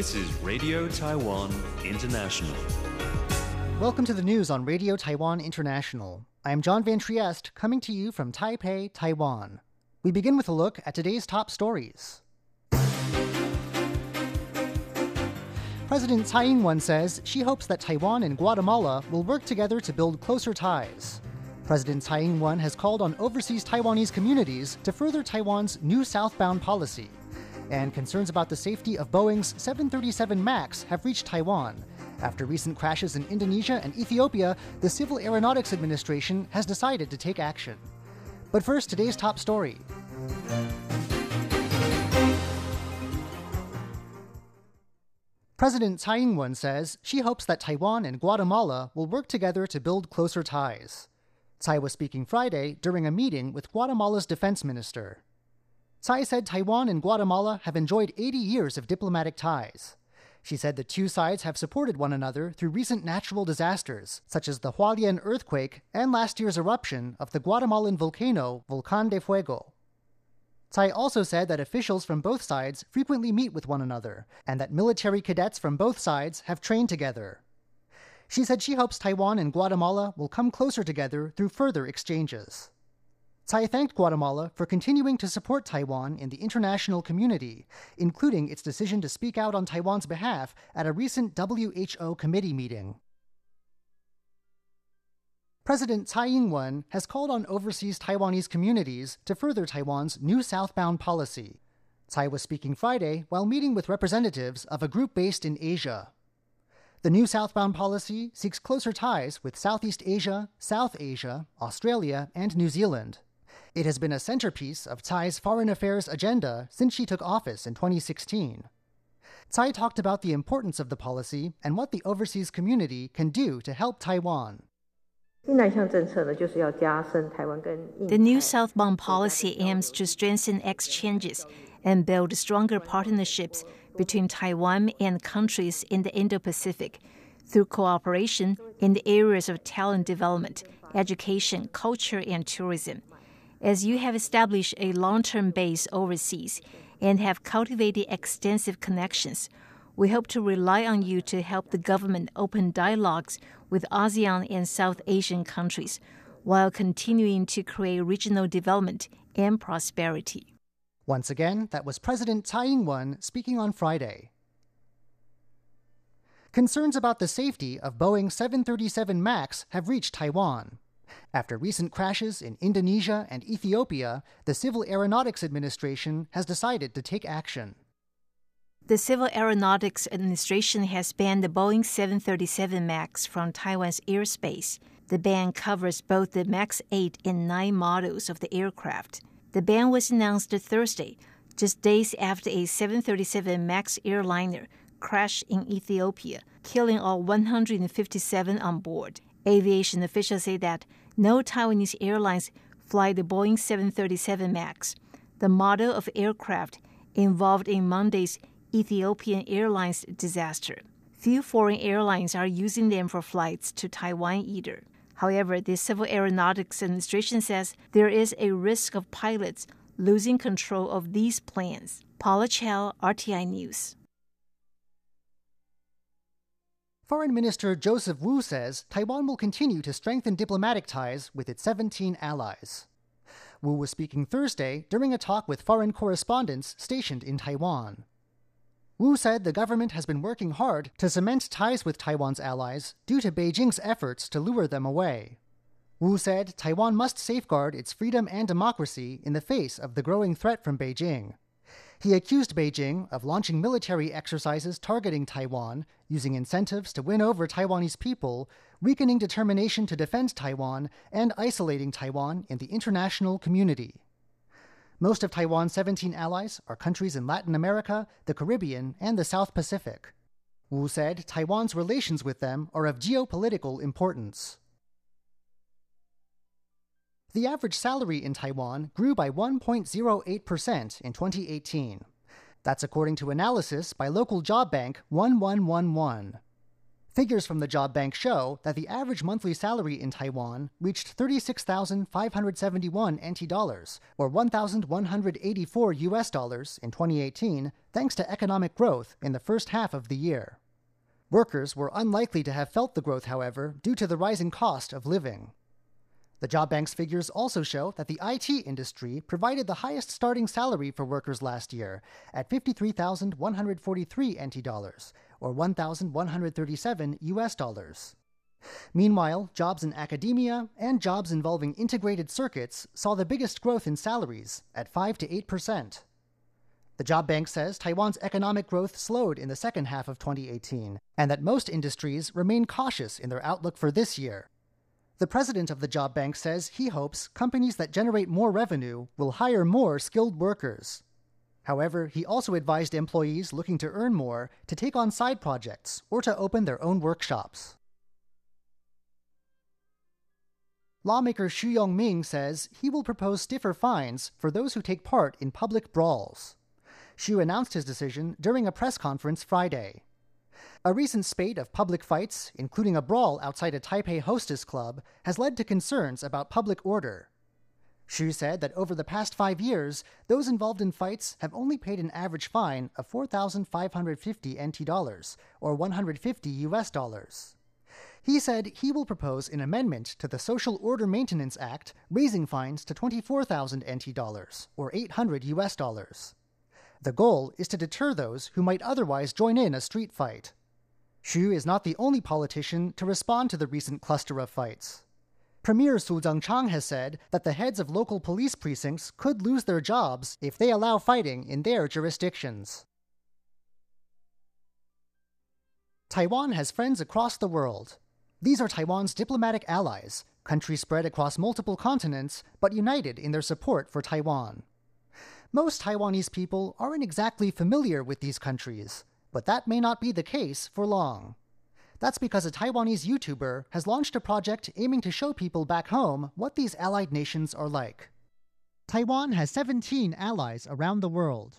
This is Radio Taiwan International. Welcome to the news on Radio Taiwan International. I am John Van Trieste, coming to you from Taipei, Taiwan. We begin with a look at today's top stories. President Tsai Ing wen says she hopes that Taiwan and Guatemala will work together to build closer ties. President Tsai Ing wen has called on overseas Taiwanese communities to further Taiwan's new southbound policy. And concerns about the safety of Boeing's 737 MAX have reached Taiwan. After recent crashes in Indonesia and Ethiopia, the Civil Aeronautics Administration has decided to take action. But first, today's top story. President Tsai Ing wen says she hopes that Taiwan and Guatemala will work together to build closer ties. Tsai was speaking Friday during a meeting with Guatemala's defense minister. Tsai said Taiwan and Guatemala have enjoyed 80 years of diplomatic ties. She said the two sides have supported one another through recent natural disasters, such as the Hualien earthquake and last year's eruption of the Guatemalan volcano Volcan de Fuego. Tsai also said that officials from both sides frequently meet with one another, and that military cadets from both sides have trained together. She said she hopes Taiwan and Guatemala will come closer together through further exchanges. Tsai thanked Guatemala for continuing to support Taiwan in the international community, including its decision to speak out on Taiwan's behalf at a recent WHO committee meeting. President Tsai Ing wen has called on overseas Taiwanese communities to further Taiwan's new southbound policy. Tsai was speaking Friday while meeting with representatives of a group based in Asia. The new southbound policy seeks closer ties with Southeast Asia, South Asia, Australia, and New Zealand. It has been a centerpiece of Tsai's foreign affairs agenda since she took office in 2016. Tsai talked about the importance of the policy and what the overseas community can do to help Taiwan. The new southbound policy aims to strengthen exchanges and build stronger partnerships between Taiwan and countries in the Indo Pacific through cooperation in the areas of talent development, education, culture, and tourism. As you have established a long term base overseas and have cultivated extensive connections, we hope to rely on you to help the government open dialogues with ASEAN and South Asian countries while continuing to create regional development and prosperity. Once again, that was President Tsai Ing wen speaking on Friday. Concerns about the safety of Boeing 737 MAX have reached Taiwan. After recent crashes in Indonesia and Ethiopia, the Civil Aeronautics Administration has decided to take action. The Civil Aeronautics Administration has banned the Boeing 737 MAX from Taiwan's airspace. The ban covers both the MAX 8 and 9 models of the aircraft. The ban was announced Thursday, just days after a 737 MAX airliner crashed in Ethiopia, killing all 157 on board. Aviation officials say that no Taiwanese airlines fly the Boeing 737 MAX, the model of aircraft involved in Monday's Ethiopian Airlines disaster. Few foreign airlines are using them for flights to Taiwan either. However, the Civil Aeronautics Administration says there is a risk of pilots losing control of these planes. Paula Chow, RTI News. Foreign Minister Joseph Wu says Taiwan will continue to strengthen diplomatic ties with its 17 allies. Wu was speaking Thursday during a talk with foreign correspondents stationed in Taiwan. Wu said the government has been working hard to cement ties with Taiwan's allies due to Beijing's efforts to lure them away. Wu said Taiwan must safeguard its freedom and democracy in the face of the growing threat from Beijing. He accused Beijing of launching military exercises targeting Taiwan, using incentives to win over Taiwanese people, weakening determination to defend Taiwan, and isolating Taiwan in the international community. Most of Taiwan's 17 allies are countries in Latin America, the Caribbean, and the South Pacific. Wu said Taiwan's relations with them are of geopolitical importance. The average salary in Taiwan grew by 1.08% in 2018. That's according to analysis by local job bank 1111. Figures from the job bank show that the average monthly salary in Taiwan reached 36,571 NT dollars, or 1,184 US dollars in 2018, thanks to economic growth in the first half of the year. Workers were unlikely to have felt the growth, however, due to the rising cost of living. The job bank's figures also show that the IT industry provided the highest starting salary for workers last year at 53,143 NT dollars or 1,137 US dollars. Meanwhile, jobs in academia and jobs involving integrated circuits saw the biggest growth in salaries at 5 to 8%. The job bank says Taiwan's economic growth slowed in the second half of 2018 and that most industries remain cautious in their outlook for this year the president of the job bank says he hopes companies that generate more revenue will hire more skilled workers. However, he also advised employees looking to earn more to take on side projects or to open their own workshops. Lawmaker Xu Yongming says he will propose stiffer fines for those who take part in public brawls. Xu announced his decision during a press conference Friday. A recent spate of public fights, including a brawl outside a Taipei hostess club, has led to concerns about public order. Xu said that over the past five years, those involved in fights have only paid an average fine of 4,550 NT dollars, or 150 US dollars. He said he will propose an amendment to the Social Order Maintenance Act, raising fines to 24,000 NT dollars, or 800 US dollars. The goal is to deter those who might otherwise join in a street fight. Xu is not the only politician to respond to the recent cluster of fights. Premier Su Tseng-chang has said that the heads of local police precincts could lose their jobs if they allow fighting in their jurisdictions. Taiwan has friends across the world. These are Taiwan's diplomatic allies, countries spread across multiple continents but united in their support for Taiwan. Most Taiwanese people aren't exactly familiar with these countries, but that may not be the case for long. That's because a Taiwanese YouTuber has launched a project aiming to show people back home what these allied nations are like. Taiwan has 17 allies around the world.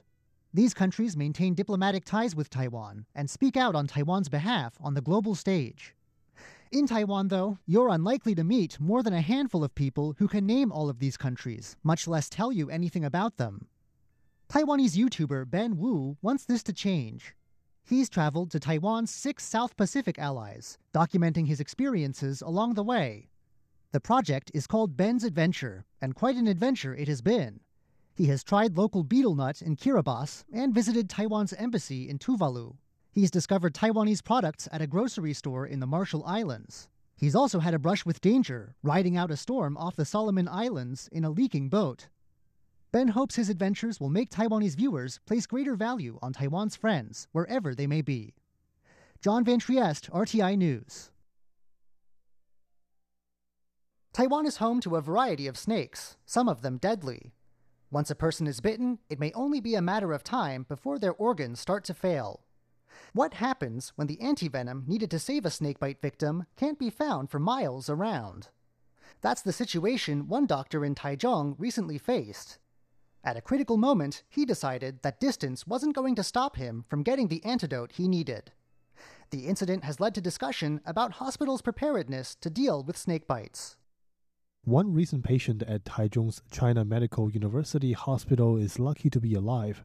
These countries maintain diplomatic ties with Taiwan and speak out on Taiwan's behalf on the global stage. In Taiwan, though, you're unlikely to meet more than a handful of people who can name all of these countries, much less tell you anything about them. Taiwanese YouTuber Ben Wu wants this to change He's traveled to Taiwan's six South Pacific allies, documenting his experiences along the way. The project is called Ben's Adventure, and quite an adventure it has been. He has tried local betel nut in Kiribati and visited Taiwan's embassy in Tuvalu. He's discovered Taiwanese products at a grocery store in the Marshall Islands. He's also had a brush with danger, riding out a storm off the Solomon Islands in a leaking boat. Ben hopes his adventures will make Taiwanese viewers place greater value on Taiwan's friends, wherever they may be. John Van Trieste, RTI News. Taiwan is home to a variety of snakes, some of them deadly. Once a person is bitten, it may only be a matter of time before their organs start to fail. What happens when the antivenom needed to save a snakebite victim can't be found for miles around? That's the situation one doctor in Taichung recently faced. At a critical moment, he decided that distance wasn't going to stop him from getting the antidote he needed. The incident has led to discussion about hospitals' preparedness to deal with snake bites. One recent patient at Taichung's China Medical University Hospital is lucky to be alive.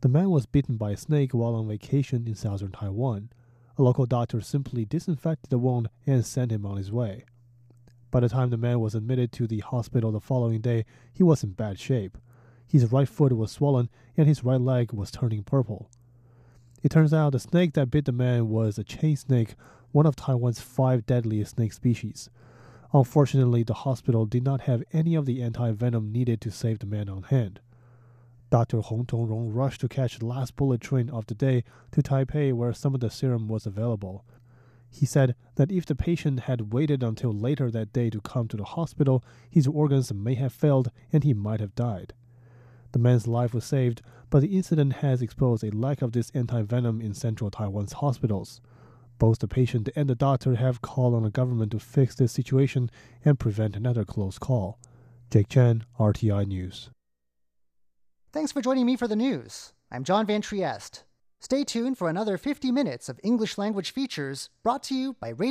The man was bitten by a snake while on vacation in southern Taiwan. A local doctor simply disinfected the wound and sent him on his way. By the time the man was admitted to the hospital the following day, he was in bad shape. His right foot was swollen and his right leg was turning purple. It turns out the snake that bit the man was a chain snake, one of Taiwan's five deadliest snake species. Unfortunately, the hospital did not have any of the anti venom needed to save the man on hand. Dr. Hong Tongrong rushed to catch the last bullet train of the day to Taipei, where some of the serum was available. He said that if the patient had waited until later that day to come to the hospital, his organs may have failed and he might have died. The man's life was saved, but the incident has exposed a lack of this anti-venom in central Taiwan's hospitals. Both the patient and the doctor have called on the government to fix this situation and prevent another close call. Jake Chen, RTI News. Thanks for joining me for the news. I'm John Van Trieste. Stay tuned for another 50 minutes of English language features brought to you by Radio